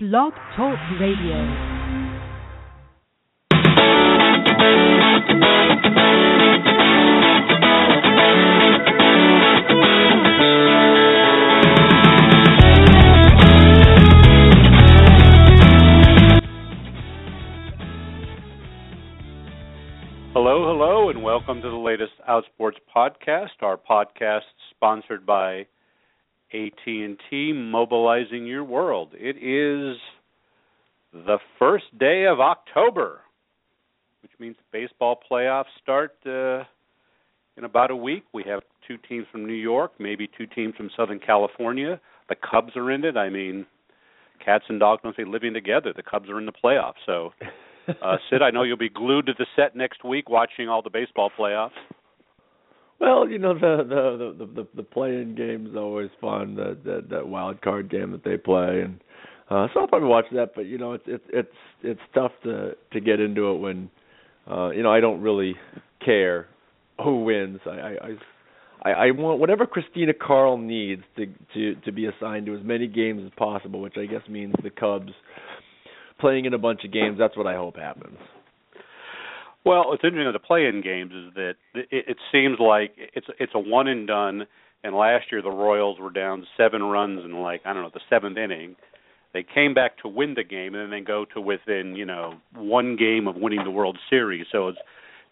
Blog Talk Radio. Hello, hello, and welcome to the latest Outsports podcast. Our podcast sponsored by AT&T Mobilizing Your World. It is the first day of October, which means baseball playoffs start uh, in about a week. We have two teams from New York, maybe two teams from Southern California. The Cubs are in it. I mean, cats and dogs don't say living together. The Cubs are in the playoffs. So, uh, Cyd, I know you'll be glued to the set next week watching all the baseball playoffs. Well, you know the the the the, the play-in game is always fun. That that that wild card game that they play, and uh, so I'll probably watch that. But you know, it's it's it's it's tough to to get into it when uh, you know I don't really care who wins. I I. I I want whatever Christina Kahrl needs to to to be assigned to as many games as possible, which I guess means the Cubs playing in a bunch of games. That's what I hope happens. Well, what's interesting of the play-in games is that it, it seems like it's it's a one and done. And last year the Royals were down seven runs in like I don't know the seventh inning. They came back to win the game, and then they go to within you know one game of winning the World Series. So it's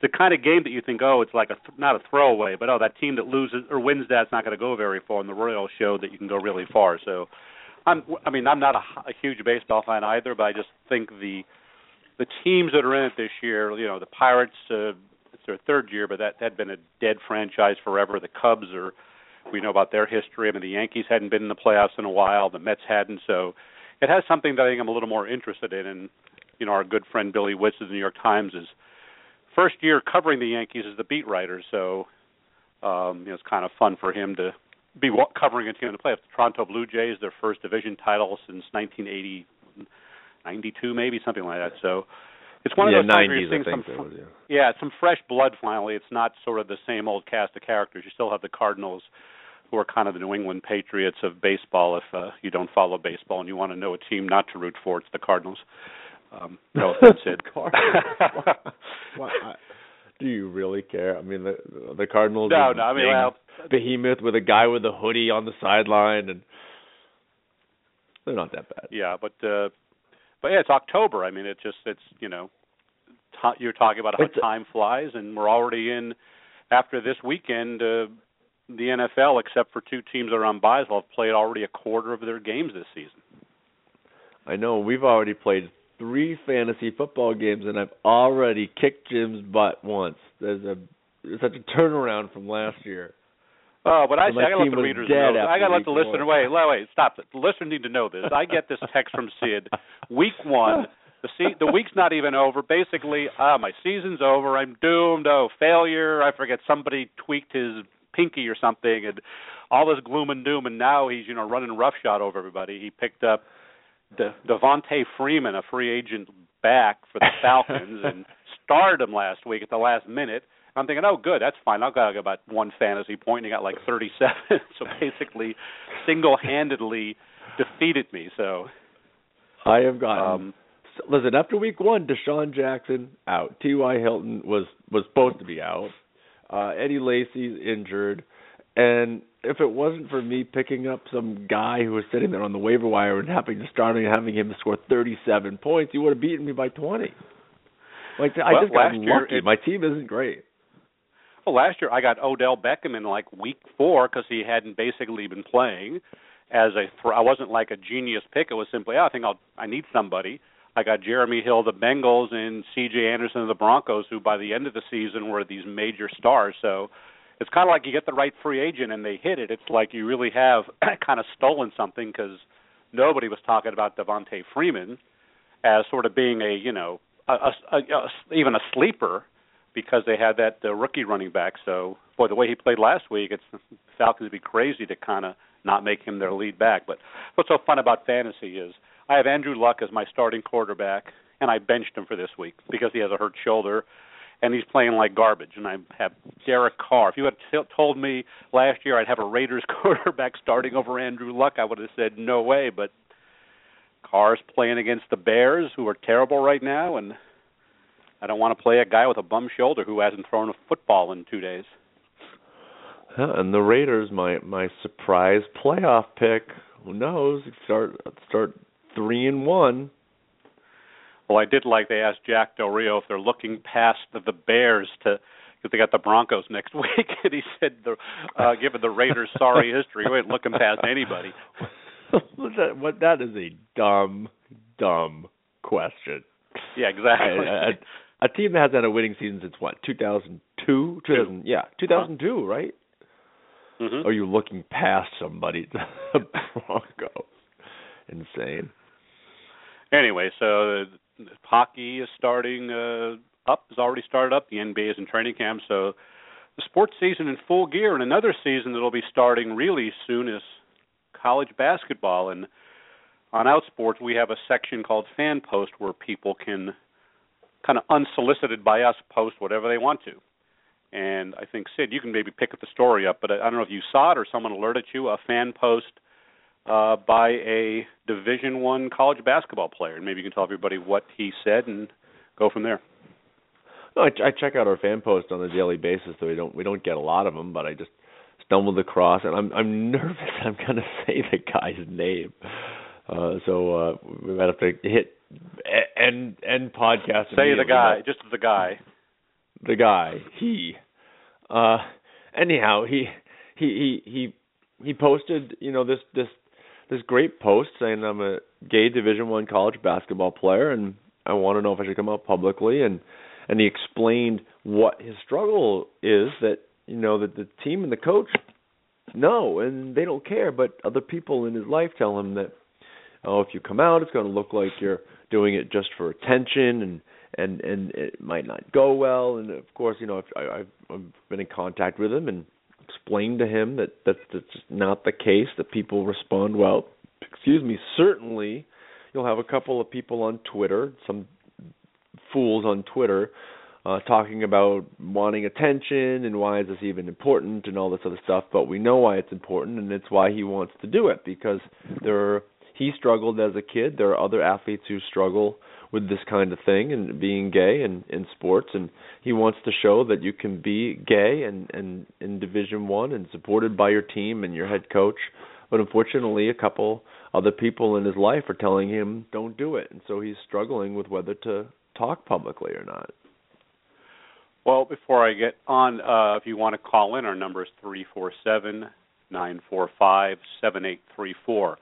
the kind of game that you think, oh, it's like a not a throwaway, but oh, that team that loses or wins that's not going to go very far. And the Royals showed that you can go really far. So, I'm I mean I'm not a, a huge baseball fan either, but I just think the the teams that are in it this year, you know, the Pirates, uh, it's their third year, but that had been a dead franchise forever. The Cubs are, we know about their history. I mean, the Yankees hadn't been in the playoffs in a while. The Mets hadn't, so it has something that I think I'm a little more interested in. And you know, our good friend Billy Witz of the New York Times is first year covering the Yankees as the beat writer, so um, you know, it's kind of fun for him to be covering a team in the playoffs. The Toronto Blue Jays, their first division title since 1980 92 maybe something like that. So it's one yeah, of those 90s, times where you I think think some was, yeah. yeah, some fresh blood finally. It's not sort of the same old cast of characters. You still have the Cardinals who are kind of the New England Patriots of baseball if uh, you don't follow baseball and you want to know a team not to root for, it's the Cardinals. Um, no offense, Cyd. Well, I, do you really care? I mean, the the Cardinals. No, no, I mean, well, behemoth with a guy with a hoodie on the sideline, and they're not that bad. yeah, but uh but yeah, it's October. I mean, it's just it's, you know, t- you're talking about how It's time flies and we're already in after this weekend uh the NFL except for two teams that are on byes will have played already a quarter of their games this season. I know we've already played three fantasy football games, and I've already kicked Jim's butt once. There's a there's such a turnaround from last year. Oh, but I, I gotta let the readers know. I gotta let the listener wait, wait, wait, stop it. The listener need to know this. I get this text from Cyd. Week one, the se- the week's not even over. Basically, ah, my season's over. I'm doomed. Oh, failure. I forget somebody tweaked his pinky or something, and all this gloom and doom. And now he's you know running roughshod over everybody. He picked up De- Devonta Freeman, a free agent back for the Falcons, and started him last week at the last minute. I'm thinking, oh, good, that's fine. I'll get about one fantasy point. And he got like 37. so basically, single-handedly defeated me. So, I have gotten. um, listen, after week one, DeSean Jackson out. T.Y. Hilton was was supposed to be out. Uh, Eddie Lacy's injured, and if it wasn't for me picking up some guy who was sitting there on the waiver wire and having to start and having him score 37 points, he would have beaten me by 20. Like I Well, just got last year lucky. it- My team isn't great. Well, last year I got Odell Beckham in like week four because he hadn't basically been playing. As a, th- I wasn't like a genius pick. It was simply, oh, I think I'll, I need somebody. I got Jeremy Hill, the Bengals, and C.J. Anderson of the Broncos, who by the end of the season were these major stars. So it's kind of like you get the right free agent and they hit it. It's like you really have kind of stolen something because nobody was talking about Devonta Freeman as sort of being a you know a, a, a, a even a sleeper because they had that uh, rookie running back. So boy, the way he played last week, it's the Falcons would be crazy to kind of not make him their lead back. But what's so fun about fantasy is I have Andrew Luck as my starting quarterback, and I benched him for this week because he has a hurt shoulder. And he's playing like garbage. And I have Derek Carr. If you had t- told me last year I'd have a Raiders quarterback starting over Andrew Luck, I would have said no way. But Carr's playing against the Bears, who are terrible right now, and I don't want to play a guy with a bum shoulder who hasn't thrown a football in two days. Yeah, and the Raiders, my my surprise playoff pick. Who knows? Start start three and one. Well, I did like they asked Jack Del Rio if they're looking past the, the Bears to because they got the Broncos next week, and he said, the, uh, given the Raiders' sorry history, we ain't looking past anybody. that, what that is a dumb, dumb question. Yeah, exactly. A, a, a team that hasn't had a winning season since what, 2002? 2000, yeah, 2002, huh? right? Mm-hmm. Are you looking past somebody? the Broncos. Insane. Anyway, so hockey is starting uh, up, has already started up. The NBA is in training camp, so the sports season in full gear. And another season that'll be starting really soon is college basketball. And on Outsports, we have a section called Fan Post where people can kind of unsolicited by us post whatever they want to. And I think Cyd, you can maybe pick up the story up, but I don't know if you saw it or someone alerted you. A fan post uh, by a Division One college basketball player, and maybe you can tell everybody what he said and go from there. No, I, I check out our fan post on a daily basis, though we don't we don't get a lot of them. But I just stumbled across, and I'm I'm nervous. I'm to say the guy's name, uh, so uh, we might have to hit end end podcast. Say the guy, just the guy. The guy, he. Uh, anyhow, he he he he he posted, you know, this this this great post saying I'm a gay Division One college basketball player, and I want to know if I should come out publicly and and he explained what his struggle is that you know that the team and the coach know and they don't care but other people in his life tell him that oh if you come out it's going to look like you're doing it just for attention and and and it might not go well and of course you know I, I've, I've been in contact with him and explained to him that that's, that's not the case that people respond well excuse me certainly you'll have a couple of people on Twitter some fools on Twitter uh, talking about wanting attention and why is this even important and all this other stuff. But we know why it's important, and it's why he wants to do it because there are, he struggled as a kid. There are other athletes who struggle with this kind of thing and being gay and in sports, and he wants to show that you can be gay and and in Division One and supported by your team and your head coach. But unfortunately, a couple other people in his life are telling him don't do it, and so he's struggling with whether to talk publicly or not? Well, before I get on, uh, if you want to call in, our number is three four seven nine four five seven eight three four,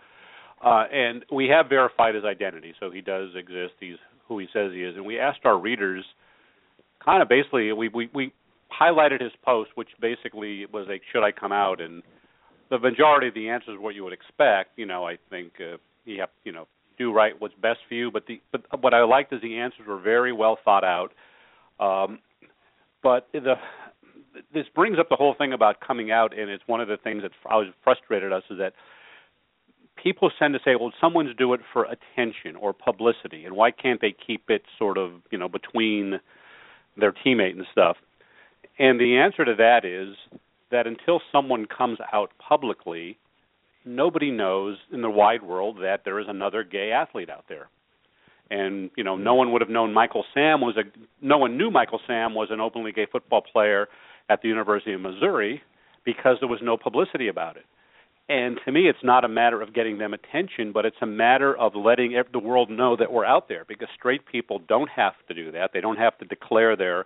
uh, and we have verified his identity, so he does exist. He's who he says he is, and we asked our readers, kind of basically, we we, we highlighted his post, which basically was like, should I come out? And the majority of the answers what you would expect. You know, I think uh, he have you know do right what's best for you. But the but what I liked is the answers were very well thought out. Um, but the this brings up the whole thing about coming out, and it's one of the things that I was frustrated us is that people tend to say, well, someone's do it for attention or publicity, and why can't they keep it sort of you know between their teammate and stuff? And the answer to that is that until someone comes out publicly, nobody knows in the wide world that there is another gay athlete out there. And you know, no one would have known Michael Sam was a no one knew Michael Sam was an openly gay football player at the University of Missouri because there was no publicity about it. And to me, it's not a matter of getting them attention, but it's a matter of letting the world know that we're out there. Because straight people don't have to do that; they don't have to declare their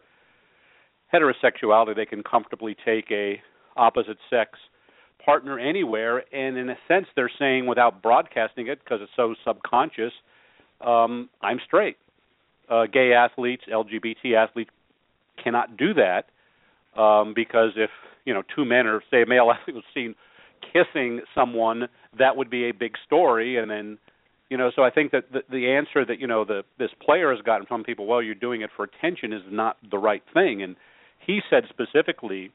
heterosexuality. They can comfortably take a opposite sex partner anywhere, and in a sense, they're saying without broadcasting it because it's so subconscious, um, I'm straight. Uh, gay athletes, LGBT athletes cannot do that um, because if you know two men or say a male athlete was seen kissing someone, that would be a big story, and then you know so i think that the, the answer that you know the this player has gotten from people well you're doing it for attention is not the right thing and he said specifically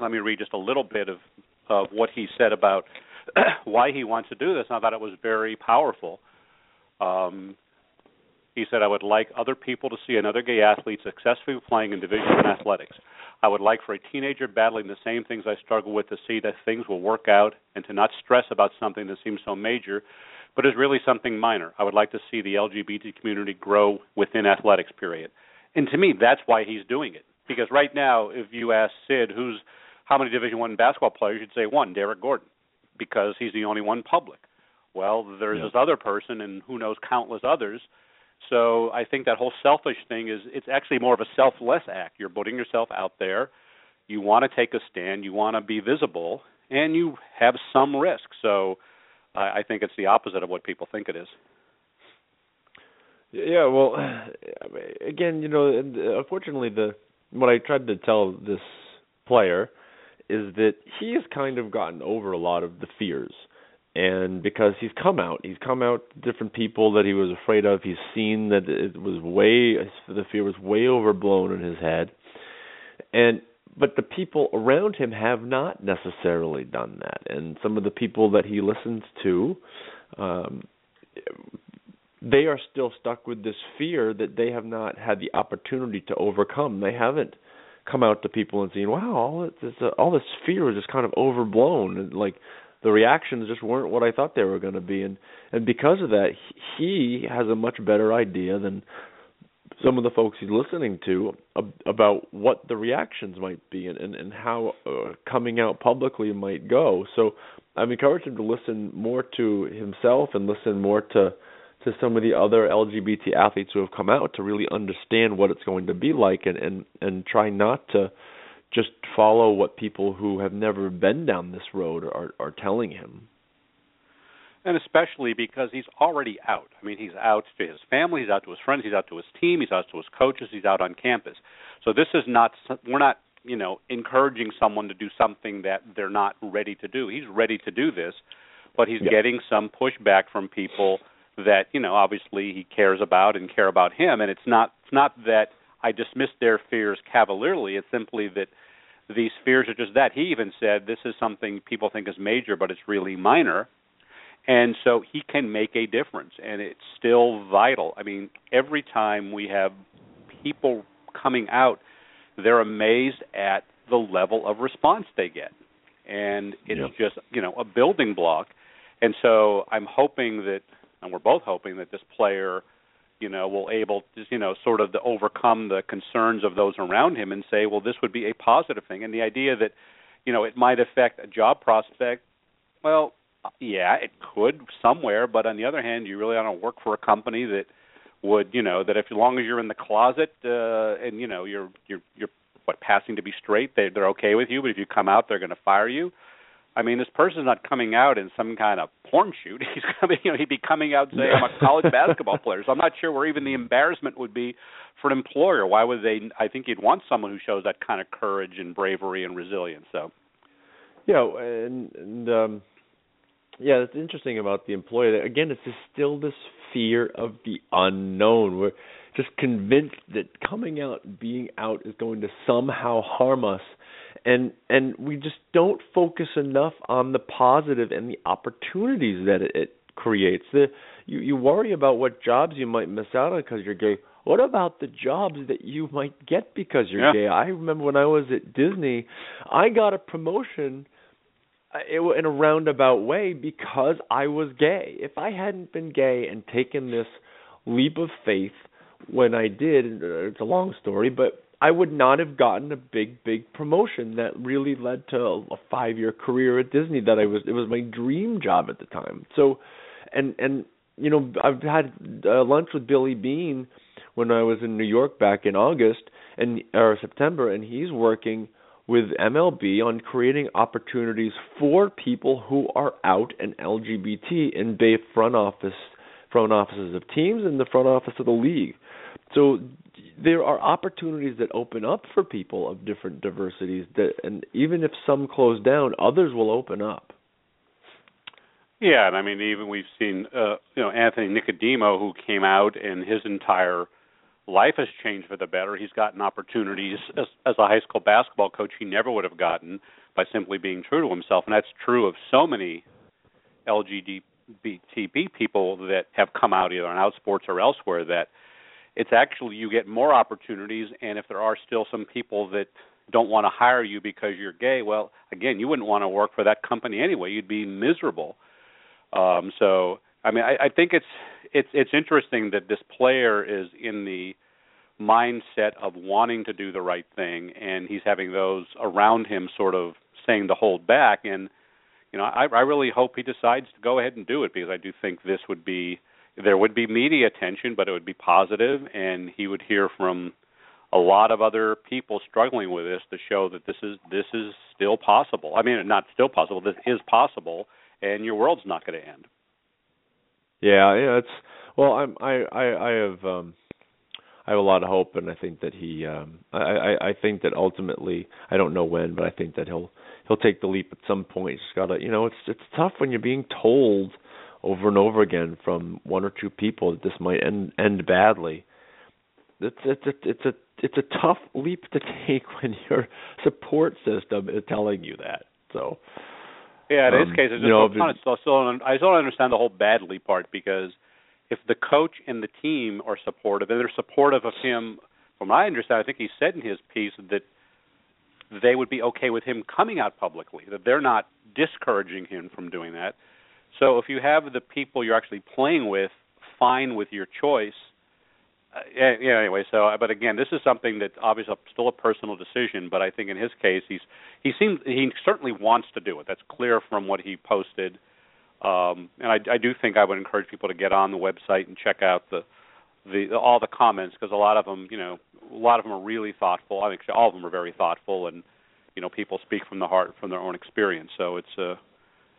let me read just a little bit of of what he said about why he wants to do this. And I thought it was very powerful. Um, he said, I would like other people to see another gay athlete successfully playing in Division One athletics. I would like for a teenager battling the same things I struggle with to see that things will work out and to not stress about something that seems so major but is really something minor. I would like to see the LGBT community grow within athletics. Period. And to me, that's why he's doing it. Because right now, if you ask Cyd, who's how many Division One basketball players, you'd say one, Derrick Gordon, because he's the only one public. Well, there's yeah. this other person, and who knows, countless others. So I think that whole selfish thing is it's actually more of a selfless act. You're putting yourself out there. You want to take a stand. You want to be visible, and you have some risk. So I, I think it's the opposite of what people think it is. Yeah, well, again, you know, uh, unfortunately, the what I tried to tell this player is that he has kind of gotten over a lot of the fears and because he's come out he's come out different people that he was afraid of. He's seen that it was way the fear was way overblown in his head. And but the people around him have not necessarily done that. And some of the people that he listens to um they are still stuck with this fear that they have not had the opportunity to overcome. They haven't come out to people and seen, wow, all this all this fear is just kind of overblown, and like the reactions just weren't what I thought they were going to be, and and because of that, he has a much better idea than some of the folks he's listening to about what the reactions might be and and, and how uh, coming out publicly might go. So I've encouraged him to listen more to himself and listen more to to some of the other LGBT athletes who have come out to really understand what it's going to be like and and and try not to just follow what people who have never been down this road are are telling him. And especially because he's already out. I mean, he's out to his family, he's out to his friends, he's out to his team, he's out to his coaches, he's out on campus. So this is not we're not, you know, encouraging someone to do something that they're not ready to do. He's ready to do this, but he's getting some pushback from people that you know obviously he cares about and care about him and it's not it's not that I dismiss their fears cavalierly it's simply that these fears are just that. He even said this is something people think is major but it's really minor. And so he can make a difference and it's still vital. I mean every time we have people coming out they're amazed at the level of response they get. And it's yep. just you know a building block. And so i'm hoping that and we're both hoping that this player, you know, will able to, you know, sort of to overcome the concerns of those around him and say, well, this would be a positive thing. And the idea that, you know, it might affect a job prospect, well, yeah, it could somewhere, but on the other hand, you really to work for a company that would, you know, that if as long as you're in the closet uh, and you know you're you're you're what passing to be straight, they they're okay with you, but if you come out, they're going to fire you. I mean, this person's not coming out in some kind of porn shoot. He's coming, you know, he'd be coming out saying, "I'm a college basketball player." So I'm not sure where even the embarrassment would be for an employer. Why would they? I think you'd want someone who shows that kind of courage and bravery and resilience. So, yeah, and, and um, yeah, that's interesting about the employer. Again, it's just still this fear of the unknown. We're just convinced that coming out, being out, is going to somehow harm us and and we just don't focus enough on the positive and the opportunities that it, it creates. The you you worry about what jobs you might miss out on because you're gay. What about the jobs that you might get because you're yeah. gay? I remember when I was at Disney, I got a promotion uh, in a roundabout way because I was gay. If I hadn't been gay and taken this leap of faith when I did, uh, it's a long story, but I would not have gotten a big, big promotion that really led to a, five year career at Disney that I was it was my dream job at the time. So and and you know, I've had uh, lunch with Billy Bean when I was in New York back in August and or September and he's working with MLB on creating opportunities for people who are out and LGBT in the front office front offices of teams and the front office of the league. So there are opportunities that open up for people of different diversities that and even if some close down others will open up. Yeah and i mean even we've seen uh you know anthony nicodemo who came out and his entire life has changed for the better. He's gotten opportunities as as a high school basketball coach he never would have gotten by simply being true to himself. And that's true of so many lgbt people that have come out either in out sports or elsewhere that it's actually you get more opportunities and if there are still some people that don't want to hire you because you're gay well again you wouldn't want to work for that company anyway you'd be miserable um so I mean, I, I think it's it's it's interesting that this player is in the mindset of wanting to do the right thing, and he's having those around him sort of saying to hold back. And you know, I, I really hope he decides to go ahead and do it because I do think this would be there would be media attention, but it would be positive, and he would hear from a lot of other people struggling with this to show that this is this is still possible. I mean, not still possible. This is possible, and your world's not going to end. Yeah, yeah, it's well. I'm I I I have um I have a lot of hope, and I think that he um I I I think that ultimately I don't know when, but I think that he'll he'll take the leap at some point. He's got to you know it's it's tough when you're being told over and over again from one or two people that this might end end badly. It's it's a, it's a it's a tough leap to take when your support system is telling you that. So yeah, in um, his case, it's just you know, of still, I still don't understand the whole badly part because if the coach and the team are supportive and they're supportive of him, from my understanding, I think he said in his piece that they would be okay with him coming out publicly, that they're not discouraging him from doing that. So if you have the people you're actually playing with fine with your choice, uh, yeah, anyway, so but again, this is something that obviously still a personal decision, but I think in his case, he's he seems he certainly wants to do it. That's clear from what he posted, um, and I, I do think I would encourage people to get on the website and check out the the, the all the comments because a lot of them, you know, a lot of them are really thoughtful. I think all of them are very thoughtful, and you know, people speak from the heart from their own experience. So it's a uh,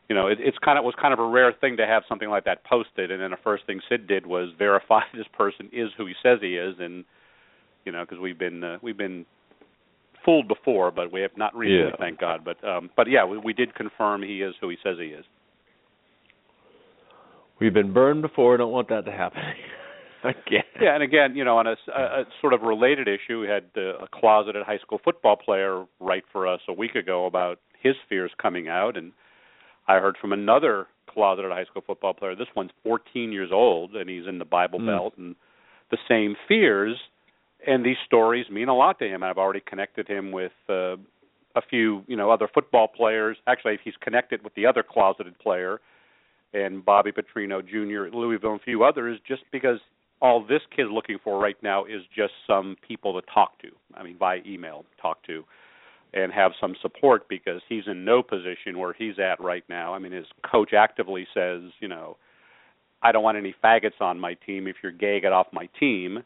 you know, it, it's kind of was kind of a rare thing to have something like that posted, and then the first thing Cyd did was verify this person is who he says he is, and you know, because we've been uh, we've been fooled before, but we have not recently, yeah. thank God. But um, but yeah, we, we did confirm he is who he says he is. We've been burned before. Don't want that to happen again. Yeah, and again, you know, on a, a, a sort of related issue, we had uh, a closeted high school football player write for us a week ago about his fears coming out, and I heard from another closeted high school football player. This one's 14 years old, and he's in the Bible mm. Belt, and the same fears. And these stories mean a lot to him. I've already connected him with uh, a few, you know, other football players. Actually, he's connected with the other closeted player, and Bobby Petrino Jr. at Louisville, and a few others, just because all this kid's looking for right now is just some people to talk to. I mean, by email, talk to and have some support because he's in no position where he's at right now. I mean, his coach actively says, you know, I don't want any faggots on my team. If you're gay, get off my team.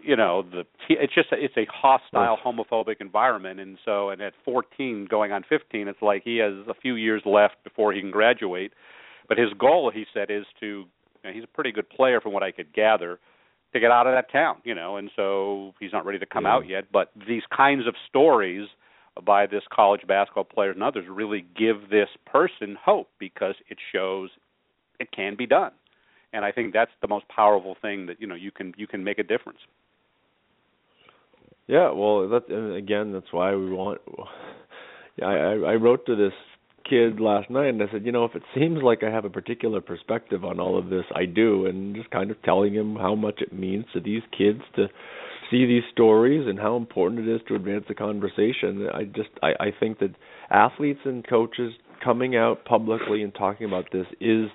You know, the it's just it's a hostile, homophobic environment, and so and at 14, going on 15, it's like he has a few years left before he can graduate. But his goal, he said, is to. You know, he's a pretty good player, from what I could gather to get out of that town, you know, and so he's not ready to come yeah. out yet. But these kinds of stories by this college basketball players and others really give this person hope because it shows it can be done. And I think that's the most powerful thing that you know you can you can make a difference. Yeah, well, that again, that's why we want. Yeah, I I wrote to this kid last night and I said, you know, if it seems like I have a particular perspective on all of this, I do, and just kind of telling him how much it means to these kids to see these stories and how important it is to advance the conversation. I just I, I think that athletes and coaches coming out publicly and talking about this is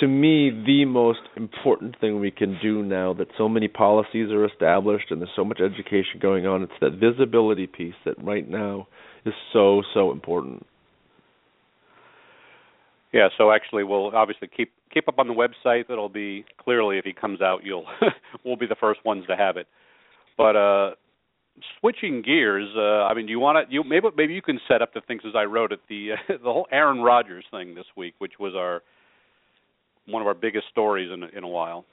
to me the most important thing we can do now that so many policies are established and there's so much education going on. It's that visibility piece that right now is so so important. Yeah, so actually we'll obviously keep keep up on the website. That'll be clearly if he comes out, you'll we'll be the first ones to have it. But uh switching gears, uh I mean, do you want to you maybe maybe you can set up the things as I wrote it the uh, the whole Aaron Rodgers thing this week, which was our one of our biggest stories in in a while.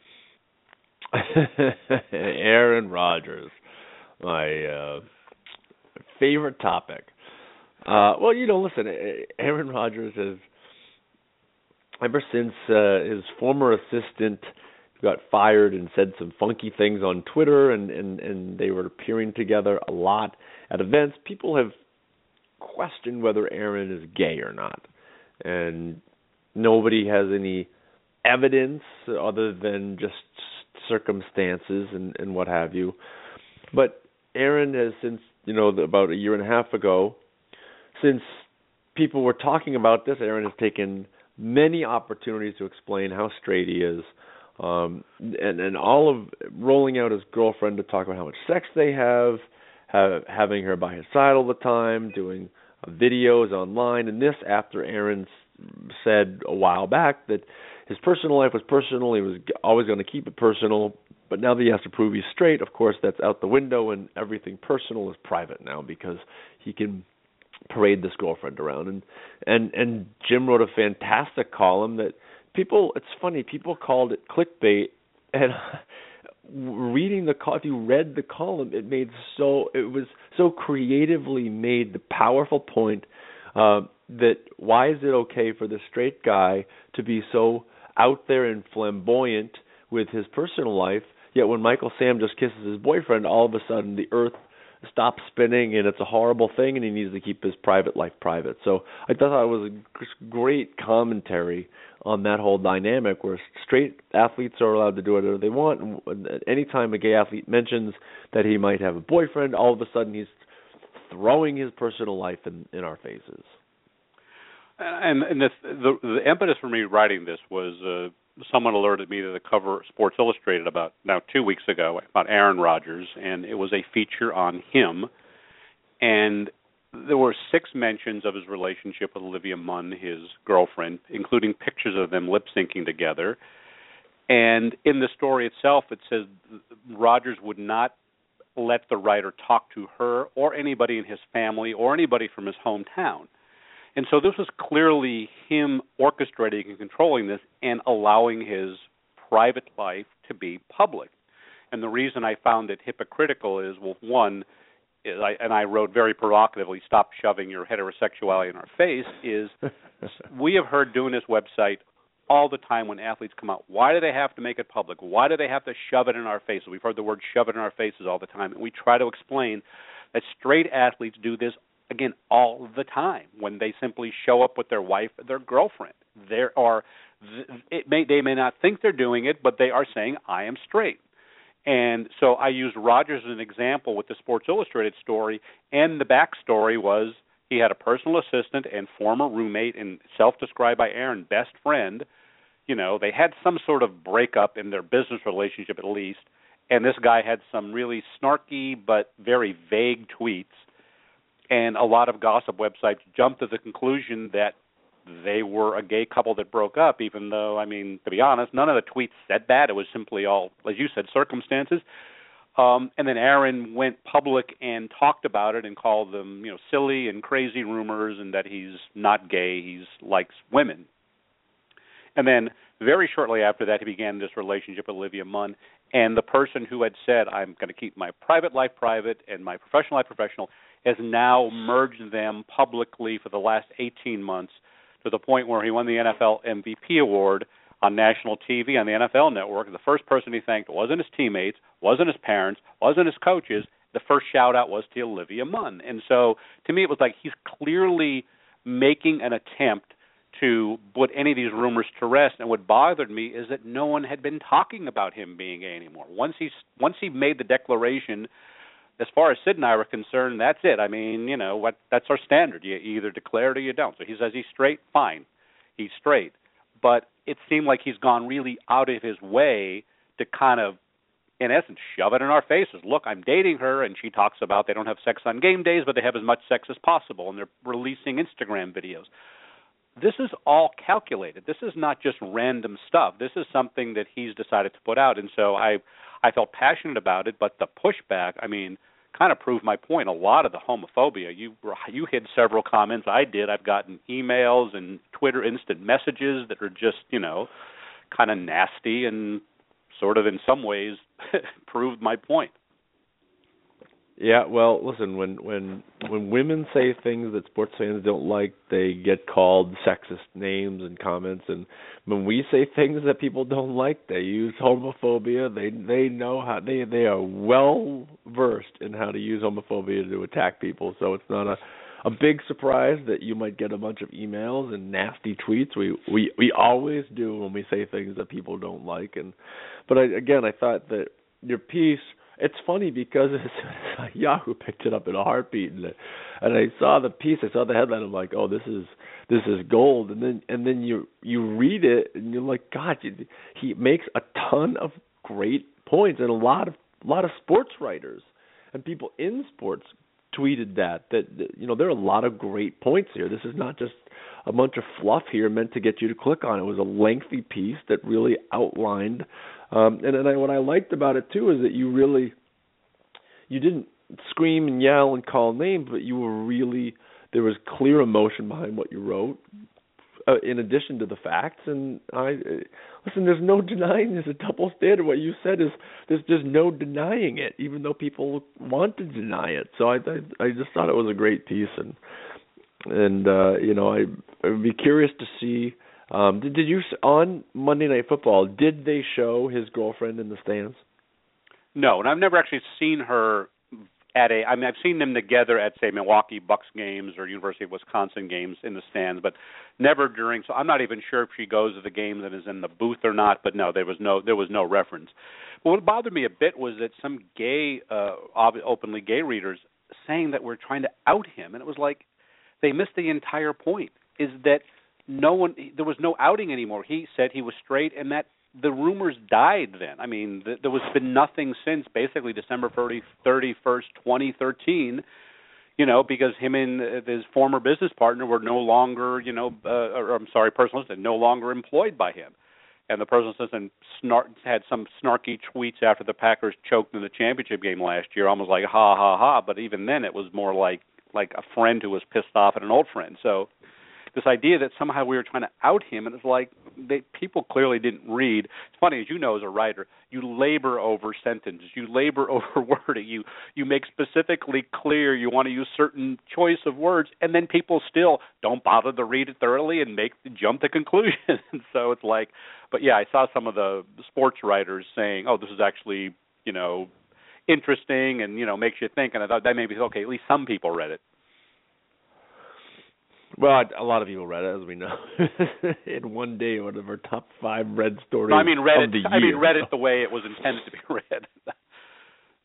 Aaron Rodgers, my uh favorite topic. Uh well, you know, listen, Aaron Rodgers has ever since uh, his former assistant got fired and said some funky things on Twitter, and and and they were appearing together a lot at events. People have questioned whether Aaron is gay or not, and nobody has any evidence other than just circumstances and and what have you. But Aaron has since you know about a year and a half ago, since people were talking about this, Aaron has taken many opportunities to explain how straight he is. Um and and all of rolling out his girlfriend to talk about how much sex they have, have having her by his side all the time, doing videos online and this after Aaron said a while back that his personal life was personal, he was always going to keep it personal, but now that he has to prove he's straight, of course that's out the window and everything personal is private now because he can parade this girlfriend around. And and and Jim wrote a fantastic column that people it's funny people called it clickbait. And reading the if you read the column it made so it was so creatively made the powerful point uh that why is it okay for the straight guy to be so out there and flamboyant with his personal life yet when Michael Sam just kisses his boyfriend all of a sudden the earth stops spinning and it's a horrible thing and he needs to keep his private life private. So I thought it was a great commentary on that whole dynamic where straight athletes are allowed to do whatever they want and anytime a gay athlete mentions that he might have a boyfriend all of a sudden he's throwing his personal life in in our faces. And and the the, the impetus for me writing this was uh someone alerted me to the cover Sports Illustrated about now two weeks ago about Aaron Rodgers, and it was a feature on him. And there were six mentions of his relationship with Olivia Munn, his girlfriend, including pictures of them lip syncing together. And in the story itself, it says Rodgers would not let the writer talk to her or anybody in his family or anybody from his hometown. And so this was clearly him orchestrating and controlling this and allowing his private life to be public. And the reason I found it hypocritical is well, one, is I, and I wrote very provocatively, "Stop shoving your heterosexuality in our face." Is we have heard doing this website all the time when athletes come out. Why do they have to make it public? Why do they have to shove it in our faces? We've heard the word "shove it in our faces" all the time, and we try to explain that straight athletes do this again all the time when they simply show up with their wife or their girlfriend. There are it may they may not think they're doing it, but they are saying I am straight. And so I used Rodgers as an example with the Sports Illustrated story, and the backstory was he had a personal assistant and former roommate and self-described by Aaron best friend. You know, they had some sort of breakup in their business relationship at least, and this guy had some really snarky but very vague tweets and a lot of gossip websites jumped to the conclusion that they were a gay couple that broke up, even though, I mean, to be honest, none of the tweets said that. It was simply all, as you said, circumstances. Um, and then Aaron went public and talked about it and called them, you know, silly and crazy rumors, and that he's not gay, he's likes women. And then very shortly after that, he began this relationship with Olivia Munn. And the person who had said, "I'm going to keep my private life private and my professional life professional," has now merged them publicly for the last 18 months to the point where he won the NFL MVP award on national TV on the NFL network. The first person he thanked wasn't his teammates, wasn't his parents, wasn't his coaches. The first shout out was to Olivia Munn. And so to me it was like he's clearly making an attempt to put any of these rumors to rest. And what bothered me is that no one had been talking about him being gay anymore. Once he once he made the declaration as far as Cyd and I were concerned, that's it. I mean, you know, what that's our standard. You either declare it or you don't. So he says he's straight, fine. He's straight. But it seemed like he's gone really out of his way to kind of in essence shove it in our faces. Look, I'm dating her and she talks about they don't have sex on game days, but they have as much sex as possible and they're releasing Instagram videos. This is all calculated. This is not just random stuff. This is something that he's decided to put out and so I I felt passionate about it, but the pushback, I mean, kind of proved my point. A lot of the homophobia. You you hid several comments. I did. I've gotten emails and Twitter instant messages that are just you know, kind of nasty and sort of in some ways proved my point. Yeah, well, listen, when when when women say things that sports fans don't like, they get called sexist names and comments and when we say things that people don't like, they use homophobia. They they know how they they are well versed in how to use homophobia to attack people. So it's not a a big surprise that you might get a bunch of emails and nasty tweets. We we we always do when we say things that people don't like and but I, again, I thought that your piece it's funny because Yahoo picked it up in a heartbeat, and and I saw the piece, I saw the headline, I'm like, oh, this is this is gold, and then and then you you read it, and you're like, God, he makes a ton of great points, and a lot of a lot of sports writers and people in sports tweeted that that you know there are a lot of great points here. This is not just a bunch of fluff here meant to get you to click on. It was a lengthy piece that really outlined um, and then I, what I liked about it too is that you really you didn't scream and yell and call names, but you were really there was clear emotion behind what you wrote. Uh, in addition to the facts, and I listen. There's no denying there's a double standard. What you said is there's just no denying it, even though people want to deny it. So I I, I just thought it was a great piece, and and uh, you know I I'd be curious to see um, did, did you on Monday Night Football? Did they show his girlfriend in the stands? No, and I've never actually seen her at a. I mean, I've seen them together at say Milwaukee Bucks games or University of Wisconsin games in the stands, but never during. So I'm not even sure if she goes to the games and is in the booth or not. But no, there was no there was no reference. But what bothered me a bit was that some gay, uh, openly gay readers saying that we're trying to out him, and it was like they missed the entire point. Is that no one there was no outing anymore. He said he was straight, and that the rumors died then. I mean, th- there was been nothing since basically December 30, 31st, 2013. You know, because him and his former business partner were no longer, you know, uh, or I'm sorry, personal assistant, no longer employed by him. And the personal assistant snark, had some snarky tweets after the Packers choked in the championship game last year, almost like ha ha ha. But even then, it was more like like a friend who was pissed off at an old friend. So this idea that somehow we were trying to out him, and it's like they, people clearly didn't read. It's funny, as you know, as a writer, you labor over sentences, you labor over wording, you you make specifically clear you want to use certain choice of words, and then people still don't bother to read it thoroughly and make jump to conclusions. so it's like, but yeah, I saw some of the sports writers saying, "Oh, this is actually you know." interesting and you know makes you think and i thought that maybe okay at least some people read it well, a lot of people read it, as we know. in one day, one of our top five read stories. I mean, read it. I mean, read it the way it was intended to be read,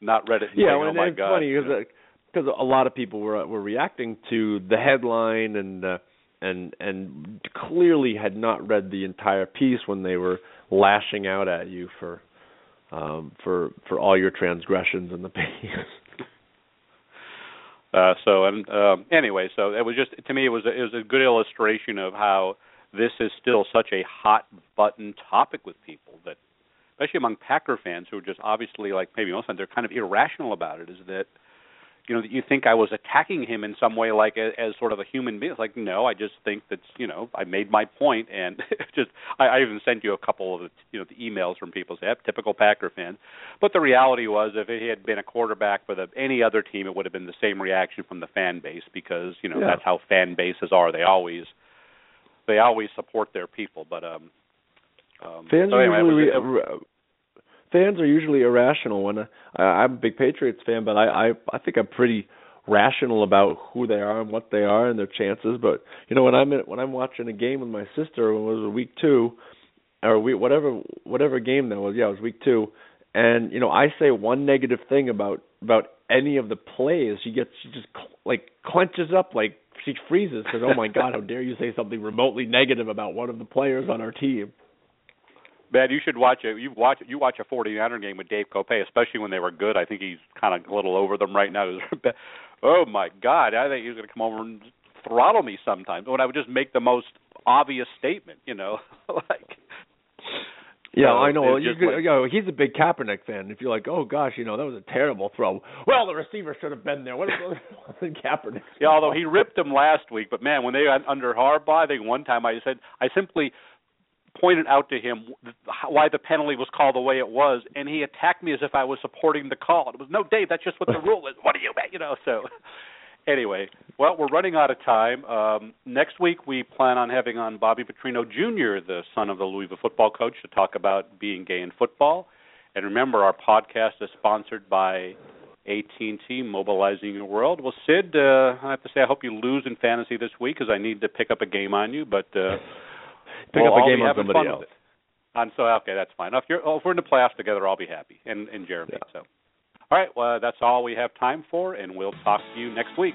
not read it. Yeah, well, oh my it's God. funny because because a lot of people were were reacting to the headline and uh, and and clearly had not read the entire piece when they were lashing out at you for um for for all your transgressions in the piece. Uh, so and um, anyway, so it was just to me it was a, it was a good illustration of how this is still such a hot button topic with people that, especially among Packer fans who are just obviously like maybe most of them they're kind of irrational about it. Is that you know, that you think I was attacking him in some way, like as, as sort of a human being. It's like, no, I just think that's, you know, I made my point, and just I, I even sent you a couple of, the, you know, the emails from people saying, typical Packer fans. But the reality was, if he had been a quarterback for the, any other team, it would have been the same reaction from the fan base because, you know, yeah. that's how fan bases are. They always, they always support their people. But um, um fans so anyway, usually. Fans are usually irrational. When I, I'm a big Patriots fan, but I, I I think I'm pretty rational about who they are and what they are and their chances. But you know, when I'm in, when I'm watching a game with my sister, when it was week two, or we whatever whatever game that was, yeah, it was week two, and you know, I say one negative thing about about any of the plays, she gets she just cl- like clenches up like she freezes because oh my god, how dare you say something remotely negative about one of the players on our team. Ben, you should watch it. You watch you watch a 49er game with Dave Kopay, especially when they were good. I think he's kind of a little over them right now. oh my God, I think he's going to come over and throttle me sometimes. When I would just make the most obvious statement, you know, like. Yeah, so I know. You, like, you know, he's a big Kaepernick fan. If you're like, oh gosh, you know, that was a terrible throw. Well, the receiver should have been there. What was Kaepernick? Yeah, although he ripped him last week, but man, when they went under Harbaugh, I think one time I said I simply pointed out to him why the penalty was called the way it was, and he attacked me as if I was supporting the call. It was no, Dave, that's just what the rule is. What do you, mean? you know? So anyway, well, we're running out of time. Um, next week we plan on having on Bobby Petrino Jr., the son of the Louisville football coach, to talk about being gay in football. And remember, our podcast is sponsored by AT&T, mobilizing your world. Well, Cyd, uh, I have to say, I hope you lose in fantasy this week because I need to pick up a game on you, but. Uh, Pick well, up a game on somebody else. And so okay, that's fine. If you're oh, if we're in the playoffs together, I'll be happy. And and Jeremy. Yeah. So All right, well, that's all we have time for, and we'll talk to you next week.